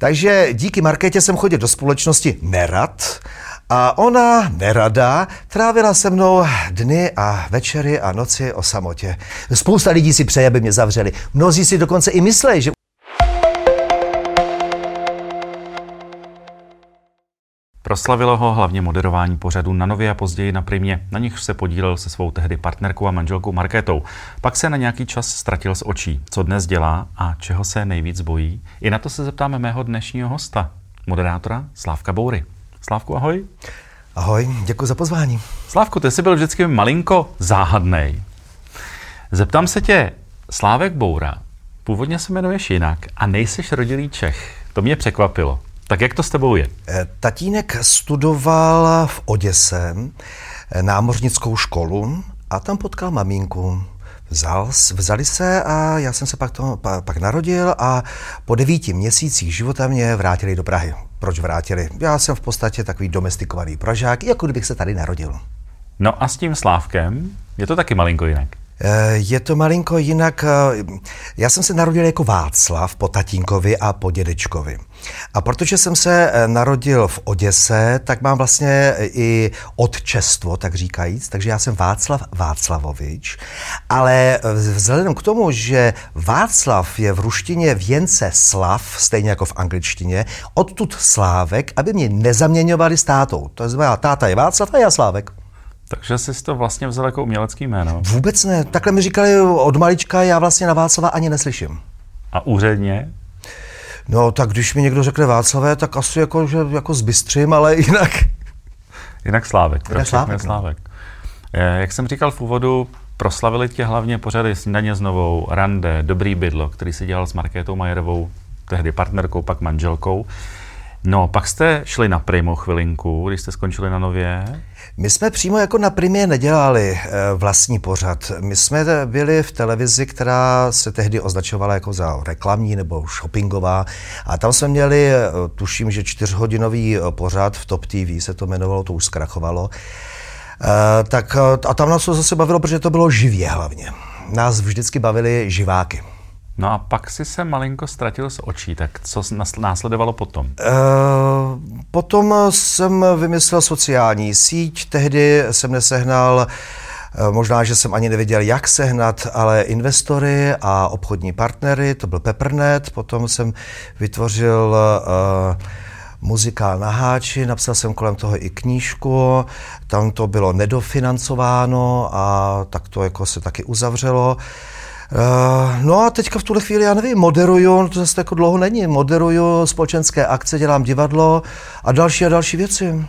Takže díky Markétě jsem chodil do společnosti nerad a ona, nerada, trávila se mnou dny a večery a noci o samotě. Spousta lidí si přeje, aby mě zavřeli. Mnozí si dokonce i myslí, že Proslavilo ho hlavně moderování pořadu na Nově a později na Primě, na nich se podílel se svou tehdy partnerkou a manželkou Markétou. Pak se na nějaký čas ztratil z očí. Co dnes dělá a čeho se nejvíc bojí? I na to se zeptáme mého dnešního hosta, moderátora Slávka Boury. Slávku, ahoj. Ahoj, děkuji za pozvání. Slávku, ty jsi byl vždycky malinko záhadnej. Zeptám se tě, Slávek Boura, původně se jmenuješ jinak a nejseš rodilý Čech. To mě překvapilo. Tak jak to s tebou je? Eh, tatínek studoval v Oděse eh, námořnickou školu a tam potkal maminku. Vzal, vzali se a já jsem se pak, to, pak narodil a po devíti měsících života mě vrátili do Prahy. Proč vrátili? Já jsem v podstatě takový domestikovaný pražák, jako kdybych se tady narodil. No a s tím Slávkem je to taky malinko jinak. Eh, je to malinko jinak. Eh, já jsem se narodil jako Václav po tatínkovi a po dědečkovi. A protože jsem se eh, narodil v Oděse, tak mám vlastně i odčestvo, tak říkajíc, takže já jsem Václav Václavovič, ale vzhledem k tomu, že Václav je v ruštině věnce slav, stejně jako v angličtině, odtud Slávek, aby mě nezaměňovali s tátou. To znamená, táta je Václav a já Slávek. Takže jsi to vlastně vzal jako umělecký jméno? Vůbec ne. Takhle mi říkali od malička, já vlastně na Václava ani neslyším. A úředně? No, tak když mi někdo řekne Václavé, tak asi jako, že jako zbystřím, ale jinak... Jinak Slávek. Jinak Slávek, no. Slávek. Eh, jak jsem říkal v úvodu, proslavili tě hlavně pořady Snídaně s novou, Rande, Dobrý bydlo, který si dělal s Markétou Majerovou, tehdy partnerkou, pak manželkou. No, pak jste šli na Primu chvilinku, když jste skončili na Nově. My jsme přímo jako na Primě nedělali eh, vlastní pořad. My jsme byli v televizi, která se tehdy označovala jako za reklamní nebo shoppingová. A tam jsme měli, eh, tuším, že čtyřhodinový eh, pořad v Top TV se to jmenovalo, to už zkrachovalo. Tak, a tam nás to zase bavilo, protože to bylo živě hlavně. Nás vždycky bavili živáky. No a pak si se malinko ztratil z očí, tak co následovalo potom? Uh, potom jsem vymyslel sociální síť, tehdy jsem nesehnal eh, Možná, že jsem ani nevěděl, jak sehnat, ale investory a obchodní partnery, to byl Peppernet, potom jsem vytvořil uh, muzikál na háči, napsal jsem kolem toho i knížku, tam to bylo nedofinancováno a tak to jako se taky uzavřelo. Uh, Uh, no a teďka v tuhle chvíli, já nevím, moderuju, no to zase jako dlouho není, moderuju společenské akce, dělám divadlo a další a další věci.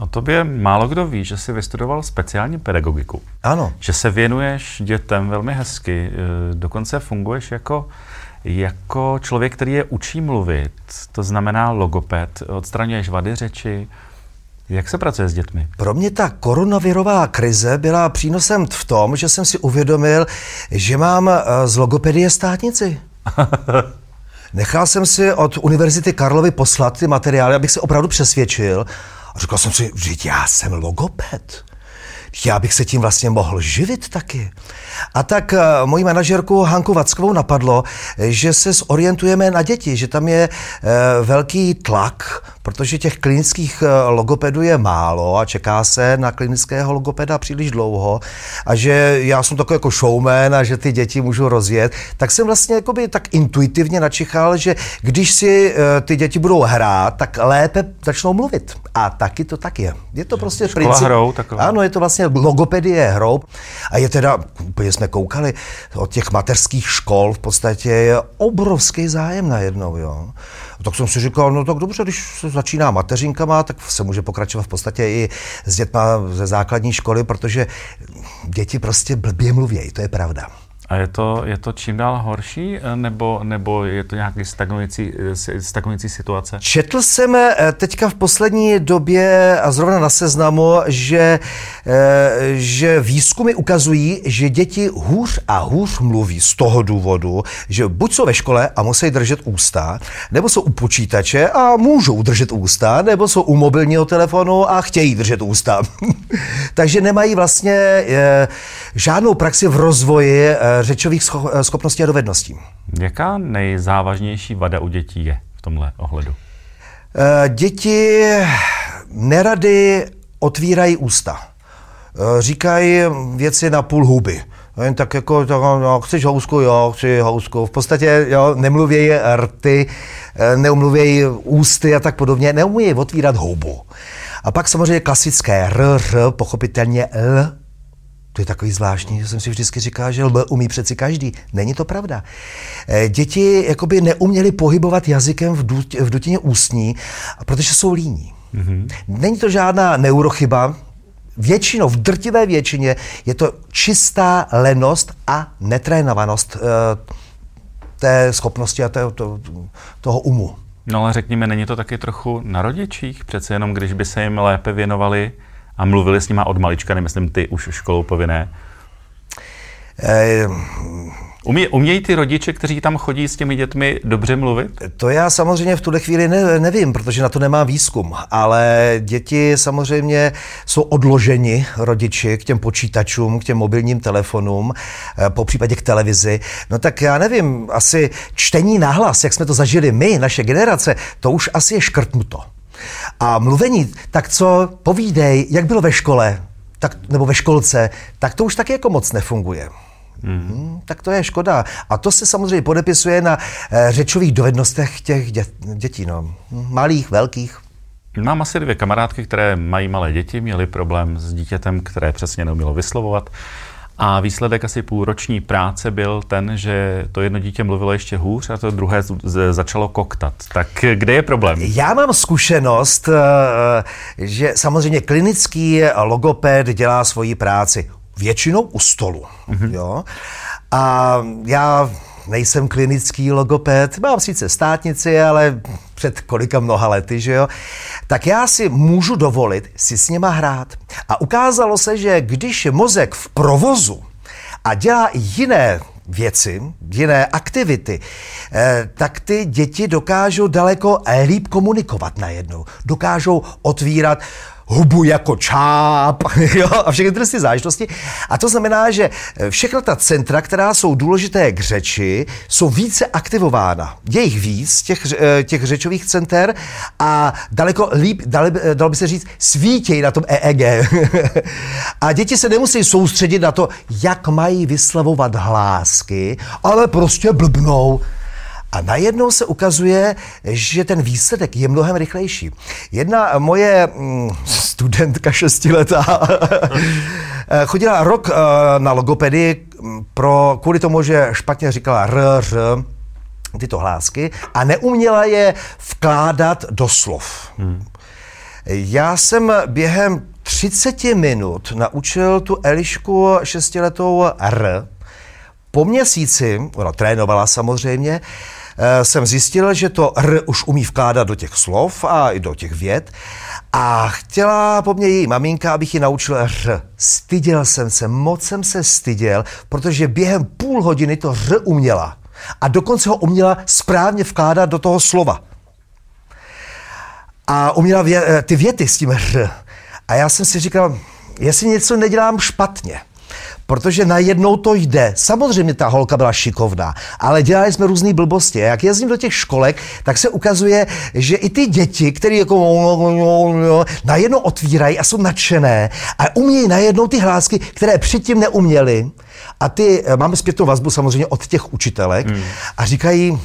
O tobě málo kdo ví, že jsi vystudoval speciální pedagogiku. Ano. Že se věnuješ dětem velmi hezky, eh, dokonce funguješ jako, jako člověk, který je učí mluvit, to znamená logoped, odstraňuješ vady řeči, jak se pracuje s dětmi? Pro mě ta koronavirová krize byla přínosem v tom, že jsem si uvědomil, že mám eh, z logopedie státnici. Nechal jsem si od Univerzity Karlovy poslat ty materiály, abych se opravdu přesvědčil. A říkal jsem si, že já jsem logoped já bych se tím vlastně mohl živit taky. A tak uh, moji manažerku Hanku Vackovou napadlo, že se zorientujeme na děti, že tam je uh, velký tlak, protože těch klinických logopedů je málo a čeká se na klinického logopeda příliš dlouho a že já jsem takový jako showman a že ty děti můžu rozjet, tak jsem vlastně jakoby tak intuitivně načichal, že když si ty děti budou hrát, tak lépe začnou mluvit. A taky to tak je. Je to prostě princip. Hrou. Ano, je to vlastně logopedie hrou. A je teda, úplně jsme koukali, od těch mateřských škol v podstatě je obrovský zájem na jednou, jo. Tak jsem si říkal, no tak dobře, když se začíná mateřinkama, tak se může pokračovat v podstatě i s dětma ze základní školy, protože děti prostě blbě mluvějí, to je pravda. A je to, je to čím dál horší, nebo, nebo je to nějaký stagnující, stagnující situace? Četl jsem eh, teďka v poslední době a zrovna na seznamu, že, eh, že výzkumy ukazují, že děti hůř a hůř mluví z toho důvodu, že buď jsou ve škole a musí držet ústa, nebo jsou u počítače a můžou držet ústa, nebo jsou u mobilního telefonu a chtějí držet ústa. Takže nemají vlastně eh, žádnou praxi v rozvoji řečových schopností a dovedností. Jaká nejzávažnější vada u dětí je? v tomhle ohledu? Eh, děti nerady otvírají ústa. Eh, říkají věci na půl huby. Jen tak jako, tak, no, chceš housku, jo, chci housku. V podstatě jo, nemluvějí rty, eh, neumluvějí ústy a tak podobně, neumí otvírat houbu. A pak samozřejmě klasické r, r, pochopitelně l, to je takový zvláštní, že jsem si vždycky říkal, že L umí přeci každý. Není to pravda. Eh, děti jakoby neuměly pohybovat jazykem v, dut, v dutině ústní, protože jsou líní. Mm-hmm. Není to žádná neurochyba, většinou, v drtivé většině je to čistá lenost a netrénovanost eh, té schopnosti a té, to, toho umu. No ale řekněme, není to taky trochu na rodičích? Přece jenom, když by se jim lépe věnovali a mluvili s nima od malička, nemyslím ty už školou povinné. Eh, Umí, umějí ty rodiče, kteří tam chodí s těmi dětmi, dobře mluvit? To já samozřejmě v tuhle chvíli ne, nevím, protože na to nemám výzkum, ale děti samozřejmě jsou odloženi rodiči k těm počítačům, k těm mobilním telefonům, eh, po případě k televizi. No tak já nevím, asi čtení nahlas, jak jsme to zažili my, naše generace, to už asi je škrtnuto. A mluvení, tak co povídej, jak bylo ve škole, tak, nebo ve školce, tak to už taky jako moc nefunguje. Mm. tak to je škoda. A to se samozřejmě podepisuje na e, řečových dovednostech těch dě, dětí, no. malých, velkých. Mám asi dvě kamarádky, které mají malé děti, měly problém s dítětem, které přesně neumělo vyslovovat. A výsledek asi půlroční práce byl ten, že to jedno dítě mluvilo ještě hůř a to druhé začalo koktat. Tak kde je problém? Já mám zkušenost, eh, že samozřejmě klinický logoped dělá svoji práci většinou u stolu. Mm-hmm. Jo? A já nejsem klinický logoped, mám sice státnici, ale před kolika mnoha lety, že jo, tak já si můžu dovolit si s něma hrát. A ukázalo se, že když je mozek v provozu a dělá jiné věci, jiné aktivity, eh, tak ty děti dokážou daleko líp komunikovat najednou. Dokážou otvírat hubu jako čáp jo, a všechny ty záležitosti. A to znamená, že všechna ta centra, která jsou důležité k řeči, jsou více aktivována. Je jich víc, těch, eh, těch řečových center a daleko líp, dalo by, dalo by se říct, svítějí na tom EEG. a děti se nemusí soustředit na to, jak mají vyslavovat hlásky, ale prostě blbnou. A najednou se ukazuje, že ten výsledek je mnohem rychlejší. Jedna moje mm, studentka šestiletá chodila rok eh, na logopedii mm, pro, kvůli tomu, že špatně říkala r, r, tyto hlásky a neuměla je vkládat do slov. Hmm. Já jsem během 30 minut naučil tu Elišku šestiletou R. Po měsíci, ona trénovala samozřejmě, jsem zjistil, že to R už umí vkládat do těch slov a i do těch věd. A chtěla po mně její maminka, abych ji naučil R. Styděl jsem se, moc jsem se styděl, protože během půl hodiny to R uměla. A dokonce ho uměla správně vkládat do toho slova. A uměla vě- eh, ty věty s tím R. A já jsem si říkal, jestli něco nedělám špatně protože najednou to jde. Samozřejmě ta holka byla šikovná, ale dělali jsme různé blbosti. A jak jezdím do těch školek, tak se ukazuje, že i ty děti, které jako najednou otvírají a jsou nadšené a umějí najednou ty hlásky, které předtím neuměli. A ty, eh, máme zpětnou vazbu samozřejmě od těch učitelek hmm. a říkají,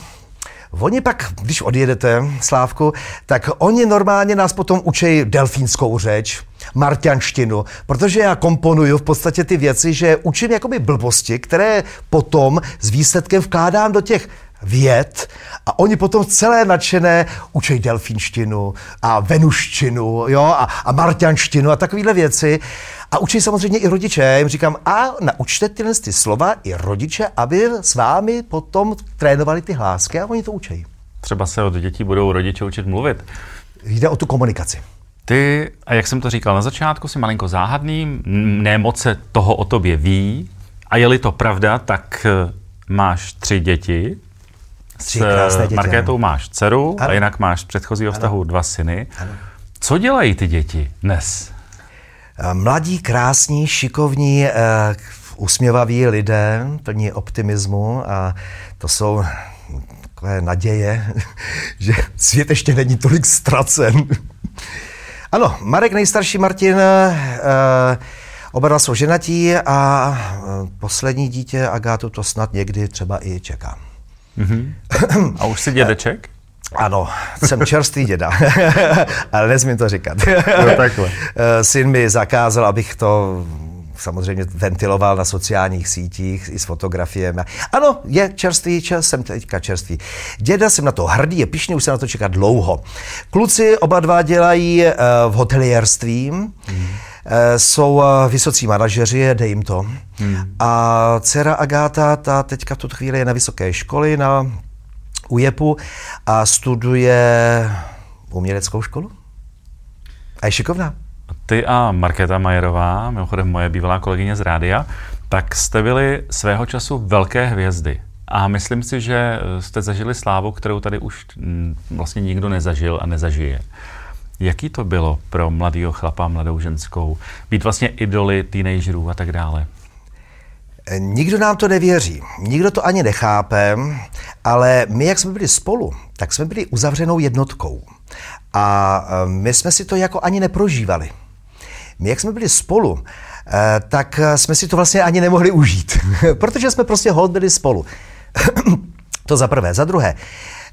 Oni pak, když odjedete, Slávku, tak oni normálně nás potom učí delfínskou řeč, marťanštinu, protože já komponuju v podstatě ty věci, že učím jakoby blbosti, které potom s výsledkem vkládám do těch věd a oni potom celé nadšené učí delfínštinu a venuštinu jo, a, a marťanštinu a takovéhle věci. A učí samozřejmě i rodiče. Já jim říkám, a naučte tyhle ty slova i rodiče, aby s vámi potom trénovali ty hlásky a oni to učí. Třeba se od dětí budou rodiče učit mluvit. Jde o tu komunikaci. Ty, a jak jsem to říkal na začátku, jsi malinko záhadný, ne moc se toho o tobě ví. A je-li to pravda, tak eh, máš tři děti. Tři S děti, Markétou ano. máš dceru ano. a jinak máš z předchozího vztahu dva syny. Ano. Co dělají ty děti dnes? Eh, mladí, krásní, šikovní, uh, usměvaví lidé, plní optimismu a to jsou takové naděje, že svět ještě není tolik ztracen. Ano, Marek nejstarší Martin, eh, oba dva jsou ženatí a eh, poslední dítě Agátu to snad někdy třeba i čeká. Mm-hmm. A už jsi dědeček? Ano, jsem čerstvý děda, ale nesmím to říkat. No takhle. Eh, Syn mi zakázal, abych to samozřejmě ventiloval na sociálních sítích i s fotografiemi. Ano, je čerstvý, čas, jsem teďka čerstvý. Děda jsem na to hrdý, je pišný, už se na to čeká dlouho. Kluci oba dva dělají uh, v hotelierství. Hmm. Jsou vysocí manažeři, dej jim to. Hmm. A dcera Agáta, ta teďka v tuto chvíli je na vysoké školy na UJEPu a studuje uměleckou školu. A je šikovná. Ty a Markéta Majerová, mimochodem moje bývalá kolegyně z rádia, tak jste byli svého času velké hvězdy. A myslím si, že jste zažili slávu, kterou tady už mm, vlastně nikdo nezažil a nezažije. Jaký to bylo pro mladého chlapa, mladou ženskou, být vlastně idoly teenagerů a tak dále? Nikdo nám to nevěří, nikdo to ani nechápe, ale my, jak jsme byli spolu, tak jsme byli uzavřenou jednotkou. A e, my jsme si to jako ani neprožívali. My, jak jsme byli spolu, e, tak jsme si to vlastně ani nemohli užít, protože jsme prostě hold byli spolu. to za prvé. Za druhé,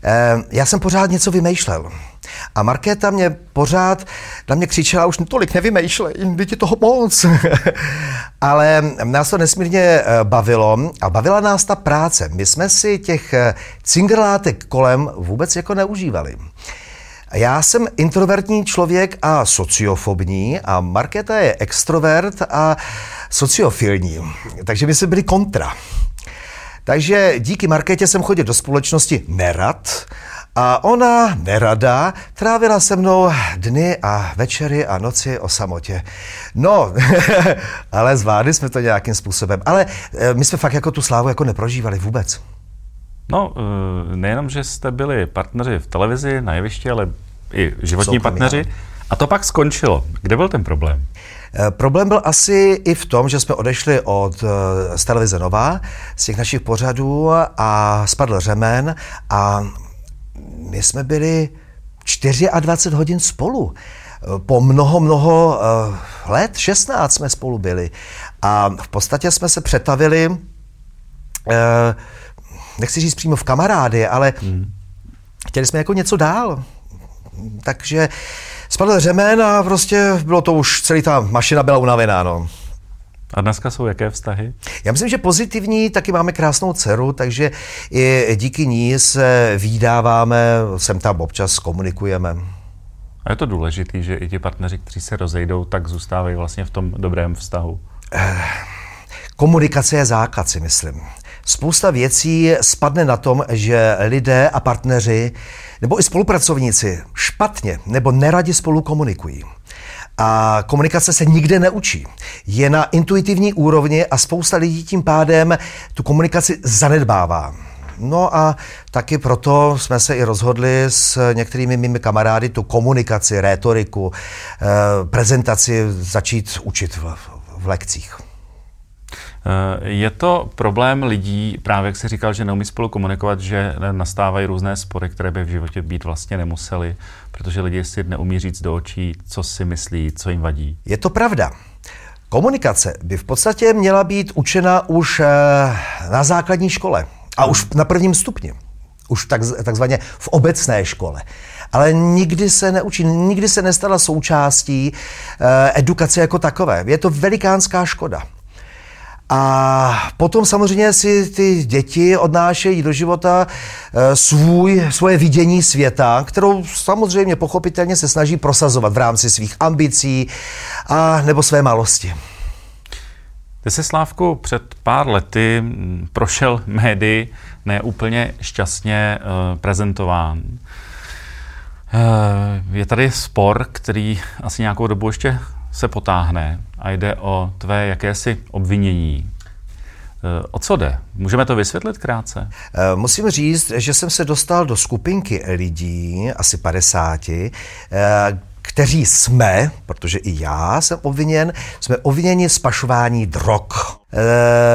e, já jsem pořád něco vymýšlel. A Markéta mě pořád na mě křičela, už tolik nevymýšlej, je toho moc. Ale nás to nesmírně bavilo a bavila nás ta práce. My jsme si těch cingrlátek kolem vůbec jako neužívali. Já jsem introvertní člověk a sociofobní a Markéta je extrovert a sociofilní. Takže my jsme byli kontra. Takže díky Markétě jsem chodil do společnosti nerad a ona, nerada, trávila se mnou dny a večery a noci o samotě. No, ale zvládli jsme to nějakým způsobem. Ale eh, my jsme fakt jako tu slávu jako neprožívali vůbec. No, eh, nejenom, že jste byli partneři v televizi, na jevišti, ale i životní partneři. A to pak skončilo. Kde byl ten problém? Eh, problém byl asi i v tom, že jsme odešli od eh, z televize Nová, z těch našich pořadů a spadl řemen a my jsme byli 24 hodin spolu. Po mnoho, mnoho let, 16 jsme spolu byli. A v podstatě jsme se přetavili nechci říct přímo v kamarády, ale hmm. chtěli jsme jako něco dál. Takže spadl řemen a prostě bylo to už, celý ta mašina byla unavená, no. A dneska jsou jaké vztahy? Já myslím, že pozitivní, taky máme krásnou dceru, takže i díky ní se výdáváme, sem tam občas komunikujeme. A je to důležité, že i ti partneři, kteří se rozejdou, tak zůstávají vlastně v tom dobrém vztahu? Komunikace je základ, si myslím. Spousta věcí spadne na tom, že lidé a partneři nebo i spolupracovníci špatně nebo neradi spolu komunikují. A komunikace se nikde neučí. Je na intuitivní úrovni a spousta lidí tím pádem tu komunikaci zanedbává. No a taky proto jsme se i rozhodli s některými mými kamarády tu komunikaci, rétoriku, eh, prezentaci začít učit v, v lekcích. Eh, je to problém lidí, právě jak jsi říkal, že neumí spolu komunikovat, že nastávají různé spory, které by v životě být vlastně nemuseli, protože lidi si neumí říct do očí, co si myslí, co jim vadí. Je to pravda. Komunikace by v podstatě měla být učena už eh, na základní škole a už na prvním stupni. Už tak, takzvaně v obecné škole. Ale nikdy se neučí, nikdy se nestala součástí eh, edukace jako takové. Je to velikánská škoda. A potom samozřejmě si ty děti odnášejí do života eh, svůj, svoje vidění světa, kterou samozřejmě pochopitelně se snaží prosazovat v rámci svých ambicí a nebo své malosti. Ty se, Slávku, před pár lety prošel médii neúplně šťastně uh, prezentován. Uh, je tady spor, který asi nějakou dobu ještě se potáhne a jde o tvé jakési obvinění. E, o co jde? Můžeme to vysvětlit krátce? E, musím říct, že jsem se dostal do skupinky lidí, asi 50, e, kteří jsme, protože i já jsem obviněn, jsme obviněni z pašování drog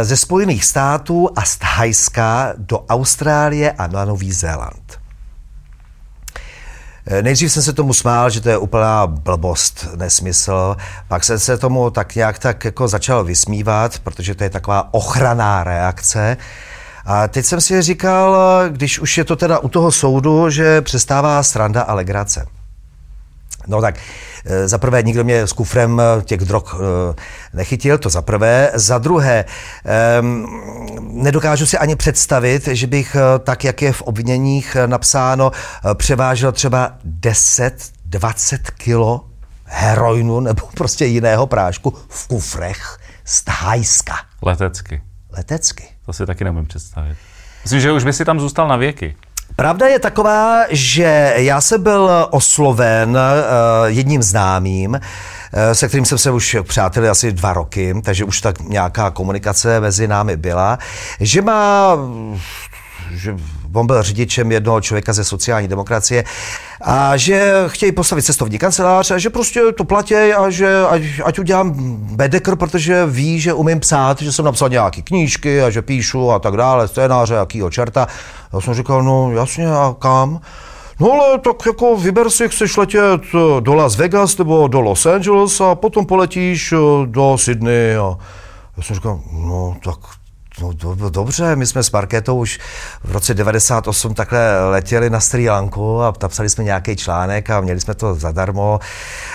ze Spojených států a z Thajska do Austrálie a na Nový Zéland. E, nejdřív jsem se tomu smál, že to je úplná blbost, nesmysl. Pak jsem se tomu tak nějak tak jako začal vysmívat, protože to je taková ochraná reakce. A teď jsem si říkal, když už je to teda u toho soudu, že přestává sranda a legrace. No tak eh, za prvé nikdo mě s kufrem eh, těch drog eh, nechytil, to za prvé. Za druhé, nedokážu si ani představit, že bych tak, jak je v obviněních napsáno, převážel třeba 10-20 kilo heroinu nebo prostě jiného prášku v kufrech z Thajska. Letecky. Letecky. To si taky nemůžu představit. Myslím, že už by si tam zůstal na věky. Pravda je taková, že já jsem byl osloven uh, jedním známým, uh, se kterým jsem se už přáteli asi dva roky, takže už tak nějaká komunikace mezi námi byla, že má že on byl řidičem jednoho člověka ze sociální demokracie a že chtějí postavit cestovní kancelář a že prostě to platí a že ať, ať udělám bedekr, protože ví, že umím psát, že jsem napsal nějaké knížky a že píšu a tak dále, scénáře, jakýho čerta. Já jsem říkal, no jasně, a kam? No ale tak jako vyber si, chceš letět do Las Vegas nebo do Los Angeles a potom poletíš do Sydney a já jsem říkal, no tak No do, dobře, my jsme s Markétou už v roce 98 takhle letěli na Sri Lanku a napsali jsme nějaký článek a měli jsme to zadarmo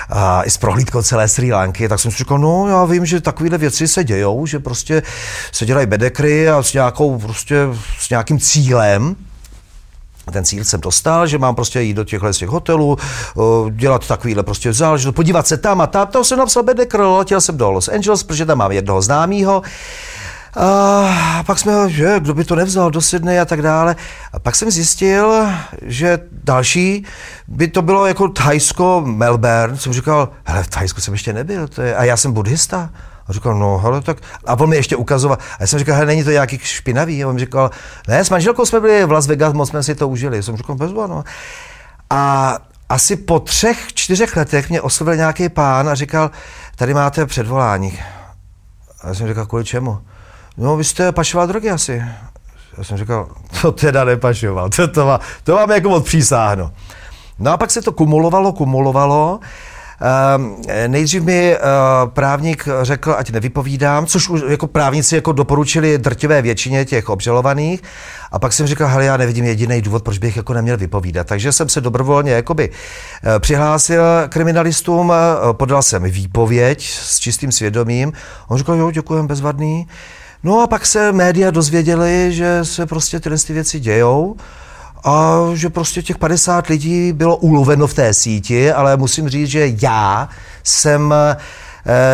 a i s prohlídkou celé Sri Lanky, tak jsem si říkal, no já vím, že takovéhle věci se dějou, že prostě se dělají bedekry a s nějakou prostě s nějakým cílem, ten cíl jsem dostal, že mám prostě jít do těchhle těch hotelů, dělat takovýhle prostě záležitost, podívat se tam a tam. To jsem napsal Bedekr, letěl jsem do Los Angeles, protože tam mám jednoho známého. A pak jsme, že kdo by to nevzal do Sydney a tak dále. A pak jsem zjistil, že další by to bylo jako Thajsko, Melbourne. Jsem říkal, hele, v Thajsku jsem ještě nebyl, to je, a já jsem buddhista. A říkal, no hele, tak... A on mi ještě ukazoval. A já jsem říkal, hele, není to nějaký špinavý? A on mi říkal, ne, s manželkou jsme byli v Las Vegas, moc jsme si to užili. Jsem říkal, bezva, no. A asi po třech, čtyřech letech mě oslovil nějaký pán a říkal, tady máte předvolání. A já jsem říkal, kvůli čemu? No vy jste pašoval drogy asi. Já jsem říkal, to teda nepašoval, to, to, má, to mám jako odpřísáhno. No a pak se to kumulovalo, kumulovalo. Uh, nejdřív mi uh, právník řekl, ať nevypovídám, což už jako právníci jako doporučili drtivé většině těch obžalovaných. A pak jsem říkal, hele, já nevidím jediný důvod, proč bych jako neměl vypovídat. Takže jsem se dobrovolně jakoby uh, přihlásil kriminalistům, uh, podal jsem výpověď s čistým svědomím. On říkal, jo, děkujem, bezvadný. No a pak se média dozvěděly, že se prostě tyhle ty věci dějou a že prostě těch 50 lidí bylo uloveno v té síti, ale musím říct, že já jsem Eh,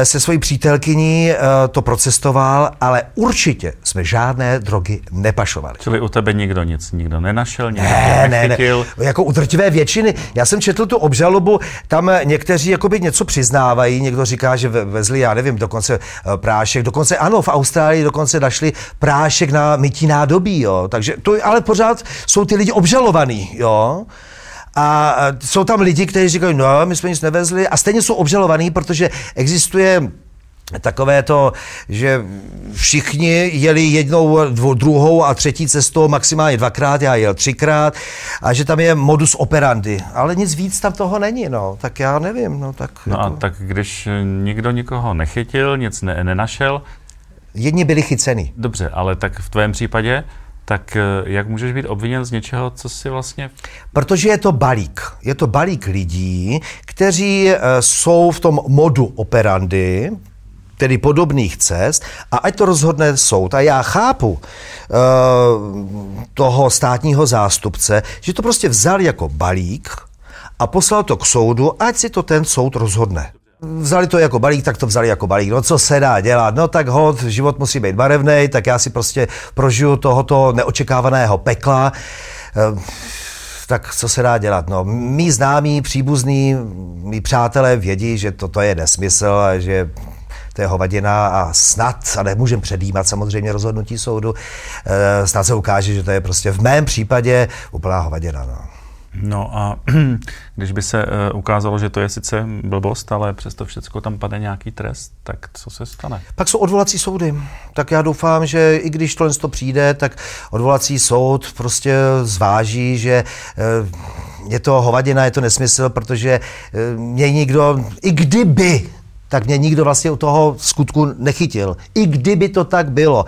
se svojí přítelkyní eh, to procestoval, ale určitě jsme žádné drogy nepašovali. Čili u tebe nikdo nic nikdo nenašel, nikdo ne, ne, ne, Jako u drtivé většiny. Já jsem četl tu obžalobu, tam někteří jakoby něco přiznávají, někdo říká, že vezli, já nevím, dokonce eh, prášek, dokonce ano, v Austrálii dokonce našli prášek na mytí nádobí, jo. Takže to, ale pořád jsou ty lidi obžalovaný, jo. A jsou tam lidi, kteří říkají, no, my jsme nic nevezli a stejně jsou obžalovaní, protože existuje takové to, že všichni jeli jednou, dvou, druhou a třetí cestou, maximálně dvakrát, já jel třikrát, a že tam je modus operandi. Ale nic víc tam toho není, no. Tak já nevím, no. Tak, no jako... a tak když nikdo nikoho nechytil, nic ne, nenašel? Jedni byli chyceni. Dobře, ale tak v tvém případě tak eh, jak můžeš být obviněn z něčeho, co si vlastně... Protože je to balík. Je to balík lidí, kteří eh, jsou v tom modu operandy, tedy podobných cest, a ať to rozhodne soud. A já chápu uh, toho státního zástupce, že to prostě vzal jako balík a poslal to k soudu, ať si to ten soud rozhodne. Vzali to jako balík, tak to vzali jako balík. No co se dá dělat? No tak hod, život musí být barevný, tak já si prostě prožiju tohoto neočekávaného pekla. Ehm, tak co se dá dělat? No, mý známí, příbuzní, mý přátelé vědí, že toto je nesmysl a že to je hovadina a snad, a nemůžeme předjímat samozřejmě rozhodnutí soudu, ehm, snad se ukáže, že to je prostě v mém případě úplná hovadina. No. No a když by se uh, ukázalo, že to je sice blbost, ale přesto všechno tam padne nějaký trest, tak co se stane? Pak jsou odvolací soudy. Tak já doufám, že i když tohle to přijde, tak odvolací soud prostě zváží, že uh, je to hovadina, je to nesmysl, protože uh, mě nikdo, i kdyby, tak mě nikdo vlastně u toho skutku nechytil. I kdyby to tak bylo.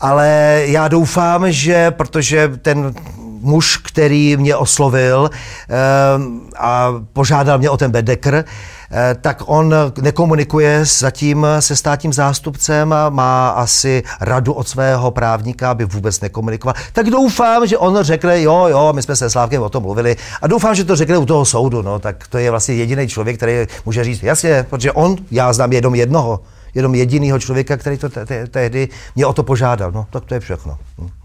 Ale já doufám, že protože ten muž, který mě oslovil ehm, a požádal mě o ten bedekr, eh, tak on nekomunikuje zatím se státním zástupcem a má asi radu od svého právníka, aby vůbec nekomunikoval. Tak doufám, že on řekne, jo, jo, my jsme se Slávkem o tom mluvili a doufám, že to řekne u toho soudu, no, tak to je vlastně jediný člověk, který může říct, jasně, protože on, já znám jenom jednoho, jenom jedinýho člověka, který to tehdy mě o to požádal, no, tak to je všechno. Hm.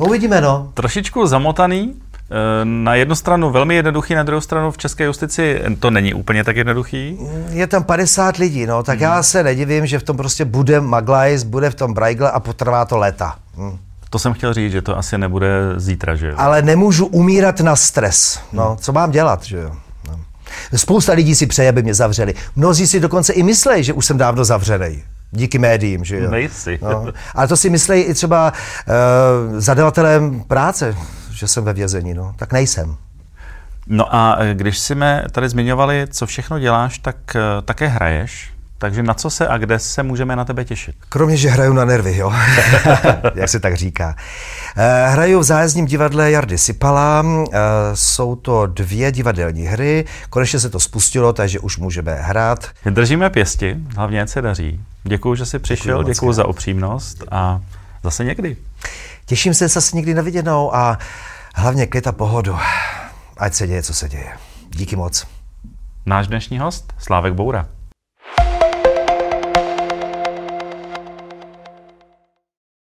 No, uvidíme, no. Trošičku zamotaný, eh, na jednu stranu velmi jednoduchý, na druhou stranu v české justici to není úplně tak jednoduchý. Je tam 50 lidí, no, tak hmm. já se nedivím, že v tom prostě bude Maglajs, bude v tom Braigle a potrvá to léta. Hmm. To jsem chtěl říct, že to asi nebude zítra, že jo? Ale nemůžu umírat na stres. No, hmm. co mám dělat, že jo? No. Spousta lidí si přeje, aby mě zavřeli. Mnozí si dokonce i myslí, že už jsem dávno zavřený. Díky médiím, že jo? Nejsi. No. Ale to si myslí i třeba uh, zadavatelem práce, že jsem ve vězení, no. Tak nejsem. No a eh, když jsme tady zmiňovali, co všechno děláš, tak uh, také hraješ. Takže na co se a kde se můžeme na tebe těšit? Kromě, že hraju na nervy, jo. Jak se tak říká. Hraju v zájezdním divadle Jardy Sipala. Jsou to dvě divadelní hry. Konečně se to spustilo, takže už můžeme hrát. Držíme pěsti, hlavně se daří. Děkuji, že jsi přišel, děkuji, děkuji za upřímnost a zase někdy. Těším se zase někdy na viděnou a hlavně klid a pohodu. Ať se děje, co se děje. Díky moc. Náš dnešní host, Slávek Boura.